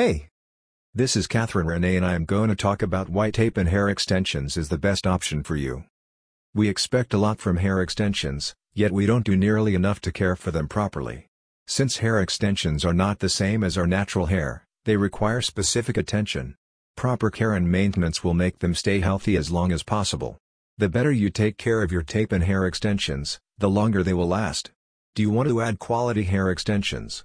Hey! This is Catherine Renee and I am going to talk about why tape-in hair extensions is the best option for you. We expect a lot from hair extensions, yet we don't do nearly enough to care for them properly. Since hair extensions are not the same as our natural hair, they require specific attention. Proper care and maintenance will make them stay healthy as long as possible. The better you take care of your tape-in hair extensions, the longer they will last. Do you want to add quality hair extensions?